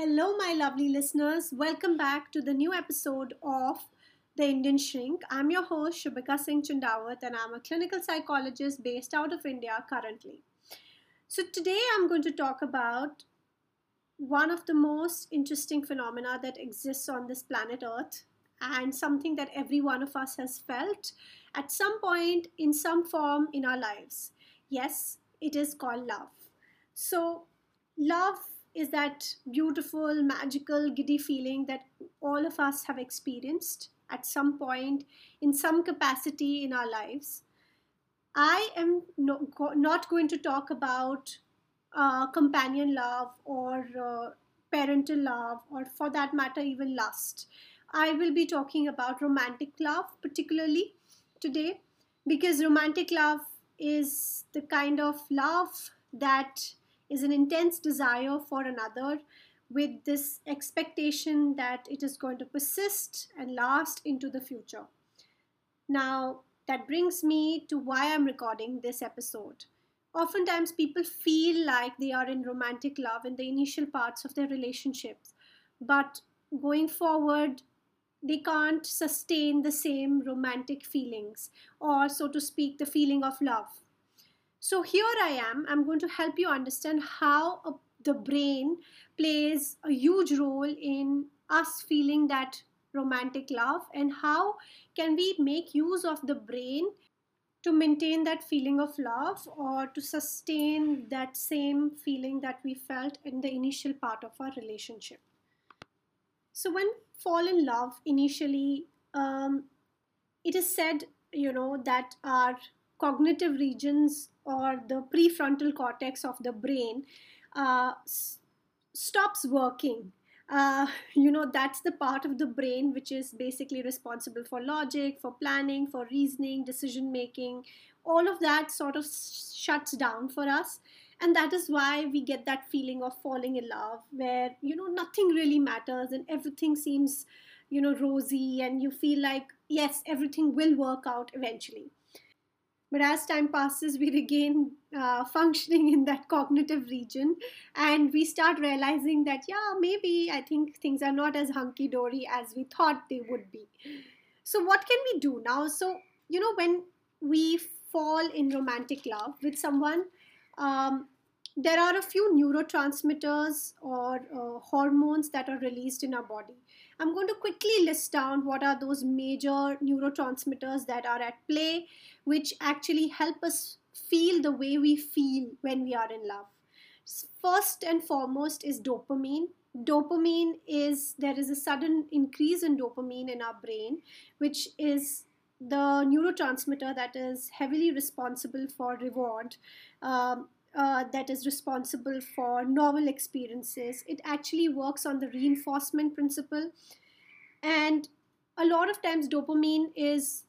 Hello, my lovely listeners. Welcome back to the new episode of The Indian Shrink. I'm your host, Shubhika Singh Chandawat, and I'm a clinical psychologist based out of India currently. So, today I'm going to talk about one of the most interesting phenomena that exists on this planet Earth and something that every one of us has felt at some point in some form in our lives. Yes, it is called love. So, love is that beautiful, magical, giddy feeling that all of us have experienced at some point in some capacity in our lives. I am no, not going to talk about uh, companion love or uh, parental love, or for that matter, even lust. I will be talking about romantic love, particularly today, because romantic love is the kind of love that is an intense desire for another with this expectation that it is going to persist and last into the future. Now, that brings me to why I'm recording this episode. Oftentimes, people feel like they are in romantic love in the initial parts of their relationships, but going forward, they can't sustain the same romantic feelings, or so to speak, the feeling of love. So here I am. I'm going to help you understand how a, the brain plays a huge role in us feeling that romantic love and how can we make use of the brain to maintain that feeling of love or to sustain that same feeling that we felt in the initial part of our relationship. So when fall in love initially, um, it is said, you know, that our cognitive regions or the prefrontal cortex of the brain uh, s- stops working. Uh, you know, that's the part of the brain which is basically responsible for logic, for planning, for reasoning, decision making. All of that sort of shuts down for us. And that is why we get that feeling of falling in love, where, you know, nothing really matters and everything seems, you know, rosy, and you feel like, yes, everything will work out eventually. But as time passes, we regain uh, functioning in that cognitive region and we start realizing that, yeah, maybe I think things are not as hunky dory as we thought they would be. So, what can we do now? So, you know, when we fall in romantic love with someone, um, there are a few neurotransmitters or uh, hormones that are released in our body. I'm going to quickly list down what are those major neurotransmitters that are at play, which actually help us feel the way we feel when we are in love. First and foremost is dopamine. Dopamine is there is a sudden increase in dopamine in our brain, which is the neurotransmitter that is heavily responsible for reward. Um, uh, that is responsible for novel experiences. It actually works on the reinforcement principle. And a lot of times, dopamine is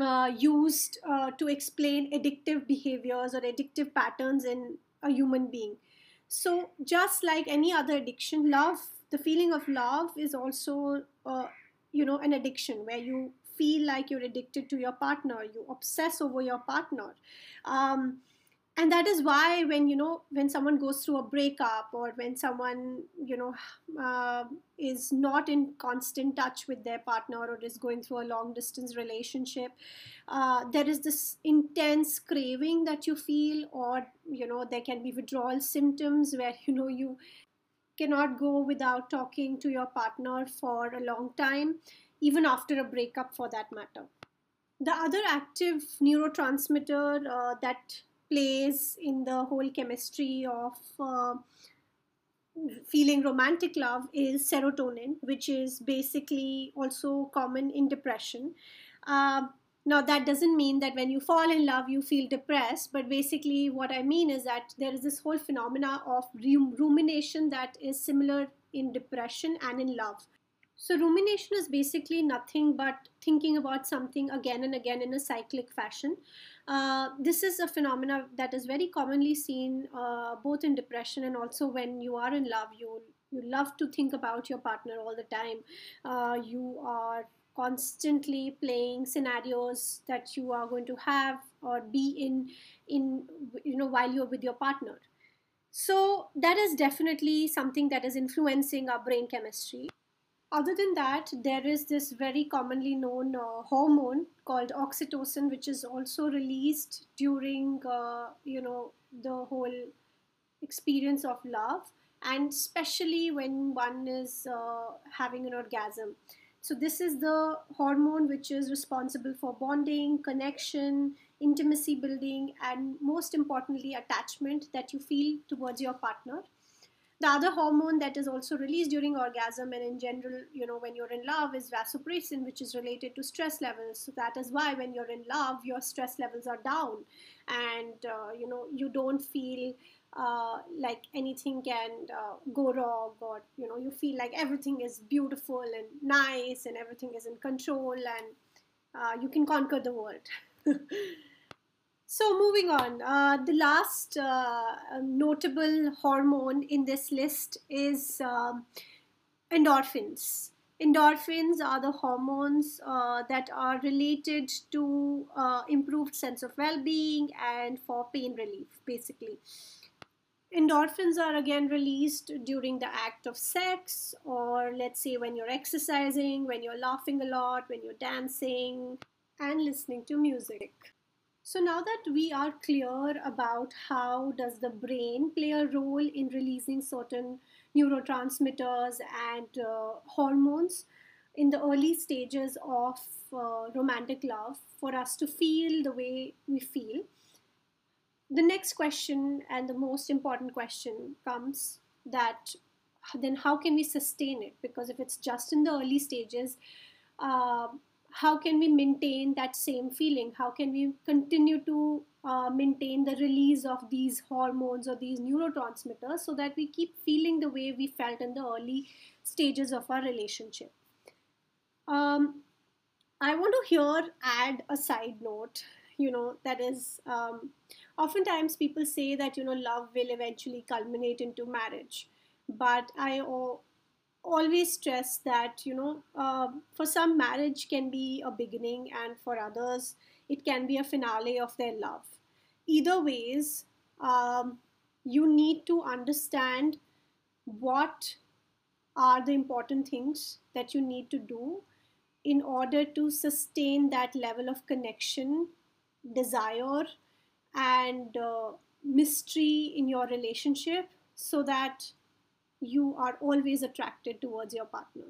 uh, used uh, to explain addictive behaviors or addictive patterns in a human being. So, just like any other addiction, love, the feeling of love is also, uh, you know, an addiction where you feel like you're addicted to your partner, you obsess over your partner. Um, and that is why when you know when someone goes through a breakup or when someone you know uh, is not in constant touch with their partner or is going through a long distance relationship uh, there is this intense craving that you feel or you know there can be withdrawal symptoms where you know you cannot go without talking to your partner for a long time even after a breakup for that matter. The other active neurotransmitter uh, that plays in the whole chemistry of uh, feeling romantic love is serotonin, which is basically also common in depression. Uh, now, that doesn't mean that when you fall in love, you feel depressed, but basically, what I mean is that there is this whole phenomena of rumination that is similar in depression and in love. So, rumination is basically nothing but thinking about something again and again in a cyclic fashion. Uh, this is a phenomena that is very commonly seen uh, both in depression and also when you are in love. You you love to think about your partner all the time. Uh, you are constantly playing scenarios that you are going to have or be in in you know while you're with your partner So, that is definitely something that is influencing our brain chemistry. Other than that, there is this very commonly known uh, hormone called oxytocin, which is also released during, uh, you know, the whole experience of love, and especially when one is uh, having an orgasm. So, this is the hormone which is responsible for bonding, connection, intimacy building, and most importantly, attachment that you feel towards your partner the other hormone that is also released during orgasm and in general you know when you're in love is vasopressin which is related to stress levels. So that is why when you're in love your stress levels are down. And uh, you know you don't feel uh, like anything can uh, go wrong or you know you feel like everything is beautiful and nice and everything is in control and uh, you can conquer the world So moving on, uh, the last uh, notable hormone in this list is um, endorphins. Endorphins are the hormones uh, that are related to uh, improved sense of well-being and for pain relief, basically. Endorphins are again released during the act of sex, or let's say when you're exercising, when you're laughing a lot, when you're dancing, and listening to music. So now that we are clear about how does the brain play a role in releasing certain neurotransmitters and uh, hormones in the early stages of uh, romantic love for us to feel the way we feel, the next question and the most important question comes that then how can we sustain it? Because if it's just in the early stages, uh, how can we maintain that same feeling? How can we continue to uh, maintain the release of these hormones or these neurotransmitters so that we keep feeling the way we felt in the early stages of our relationship? Um, I want to here add a side note, you know, that is um, oftentimes people say that, you know, love will eventually culminate into marriage. But I always stress that you know uh, for some marriage can be a beginning and for others it can be a finale of their love. Either ways um, you need to understand what are the important things that you need to do in order to sustain that level of connection desire and uh, mystery in your relationship so that you are always attracted towards your partner.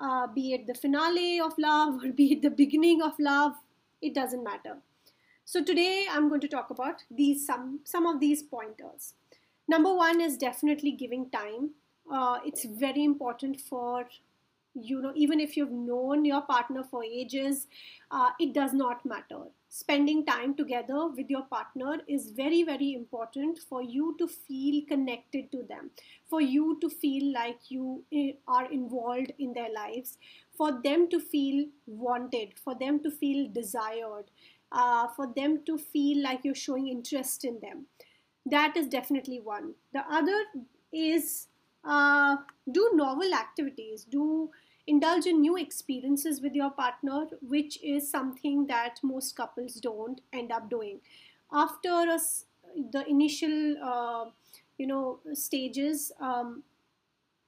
Uh, be it the finale of love or be it the beginning of love, it doesn't matter. So today I'm going to talk about these some some of these pointers. Number one is definitely giving time. Uh, it's very important for you know even if you've known your partner for ages, uh, it does not matter spending time together with your partner is very very important for you to feel connected to them for you to feel like you eh, are involved in their lives for them to feel wanted for them to feel desired uh, for them to feel like you're showing interest in them. That is definitely one. The other is uh, do novel activities do indulge in new experiences with your partner, which is something that most couples don't end up doing. After a, the initial, uh, you know, stages, um,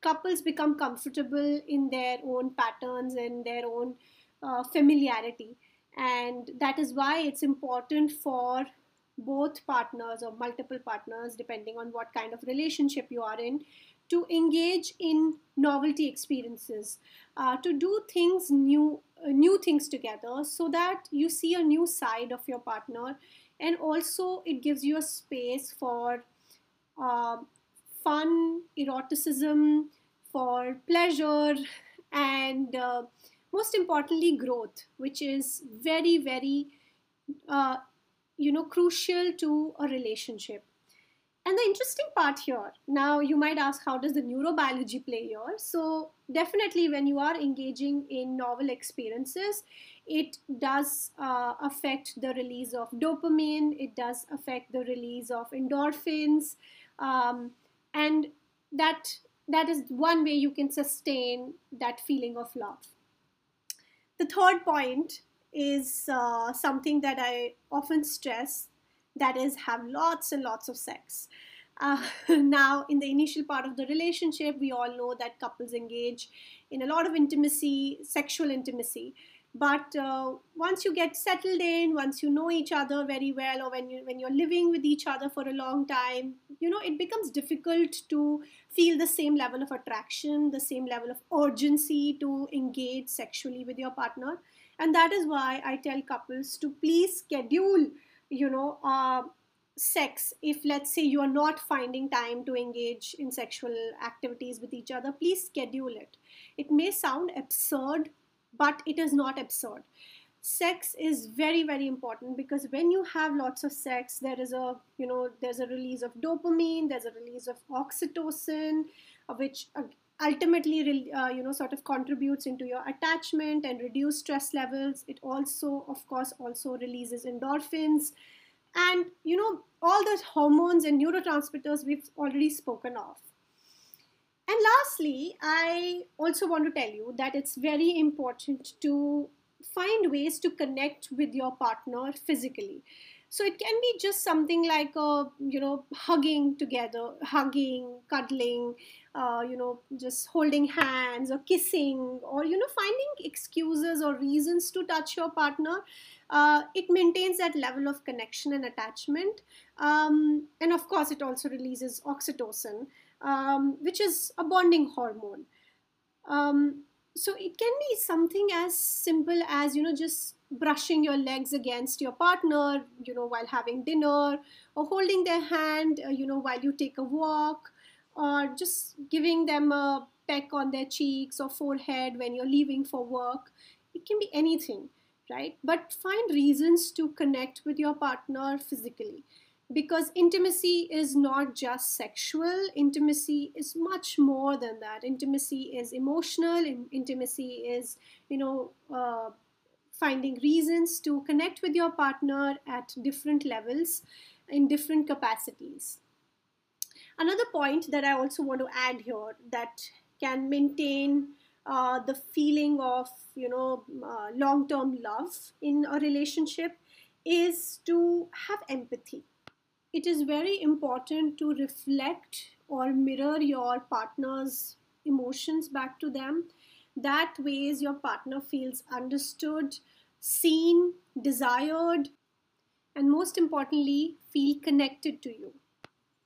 couples become comfortable in their own patterns and their own uh, familiarity, and that is why it's important for both partners or multiple partners, depending on what kind of relationship you are in, to engage in novelty experiences, uh, to do things new, uh, new things together, so that you see a new side of your partner, and also it gives you a space for uh, fun, eroticism, for pleasure, and uh, most importantly, growth, which is very, very, uh, you know, crucial to a relationship. And the interesting part here, now you might ask, how does the neurobiology play here? So, definitely, when you are engaging in novel experiences, it does uh, affect the release of dopamine, it does affect the release of endorphins, um, and that that is one way you can sustain that feeling of love. The third point is uh, something that I often stress that is have lots and lots of sex Uh, now, in the initial part of the relationship, we all know that couples engage in a lot of intimacy, sexual intimacy. But uh, once you get settled in, once you know each other very well, or when you when you're living with each other for a long time, you know it becomes difficult to feel the same level of attraction, the same level of urgency to engage sexually with your partner, and that is why I tell couples to please schedule, you know, uh, sex if let's say you are not finding time to engage in sexual activities with each other please schedule it. It may sound absurd but it is not absurd. Sex is very very important because when you have lots of sex there is a you know there's a release of dopamine there's a release of oxytocin which uh, ultimately uh, you know sort of contributes into your attachment and reduce stress levels. It also of course also releases endorphins. And you know all those hormones and neurotransmitters we've already spoken of. And lastly i also want to tell you that it's very important to find ways to connect with your partner physically. So it can be just something like a you know hugging together hugging cuddling uh, you know just holding hands or kissing or you know finding excuses or reasons to touch your partner uh, it maintains that level of connection and attachment. Um, and of course, it also releases oxytocin, um, which is a bonding hormone. Um, so it can be something as simple as, you know, just brushing your legs against your partner, you know, while having dinner, or holding their hand, uh, you know, while you take a walk, or just giving them a peck on their cheeks or forehead when you're leaving for work. It can be anything right? But find reasons to connect with your partner physically because intimacy is not just sexual intimacy is much more than that intimacy is emotional intimacy is you know uh, finding reasons to connect with your partner at different levels in different capacities another point that i also want to add here that can maintain uh, the feeling of you know uh, long-term love in a relationship is to have empathy. It is very important to reflect or mirror your partner's emotions back to them. That ways your partner feels understood seen desired and most importantly feel connected to you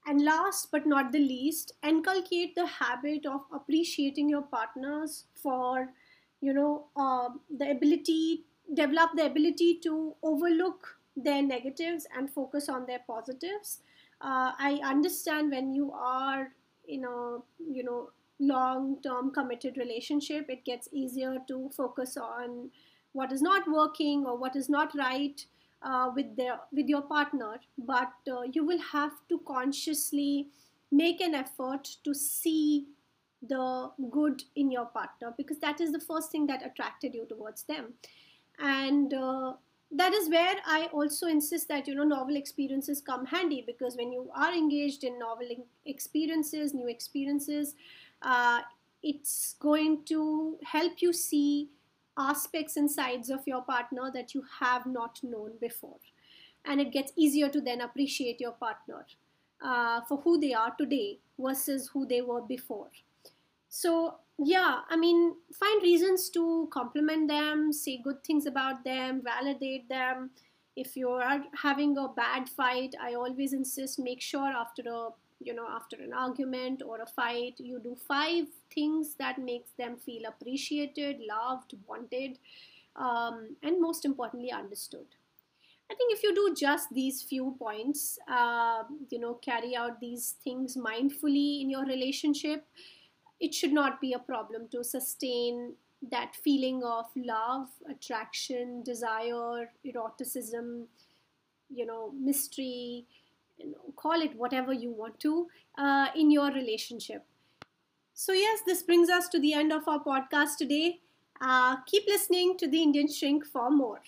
and last but not the least, inculcate the habit of appreciating your partners for, you know, uh, the ability, develop the ability to overlook their negatives and focus on their positives. Uh, I understand when you are in a, you know, long-term committed relationship, it gets easier to focus on what is not working or what is not right uh, with their with your partner but uh, you will have to consciously make an effort to see the good in your partner because that is the first thing that attracted you towards them. And uh, that is where i also insist that you know novel experiences come handy because when you are engaged in novel experiences new experiences uh, it's going to help you see aspects and sides of your partner that you have not known before. And it gets easier to then appreciate your partner uh, for who they are today versus who they were before. So, yeah, I mean, find reasons to compliment them, say good things about them, validate them. If you are having a bad fight, I always insist make sure after a you know after an argument or a fight you do five things that makes them feel appreciated loved wanted um, and most importantly understood. I think if you do just these few points uh, you know carry out these things mindfully in your relationship it should not be a problem to sustain that feeling of love attraction desire eroticism you know mystery you know, call it whatever you want to uh, in your relationship. So, yes, this brings us to the end of our podcast today. Uh, keep listening to the Indian Shrink for more.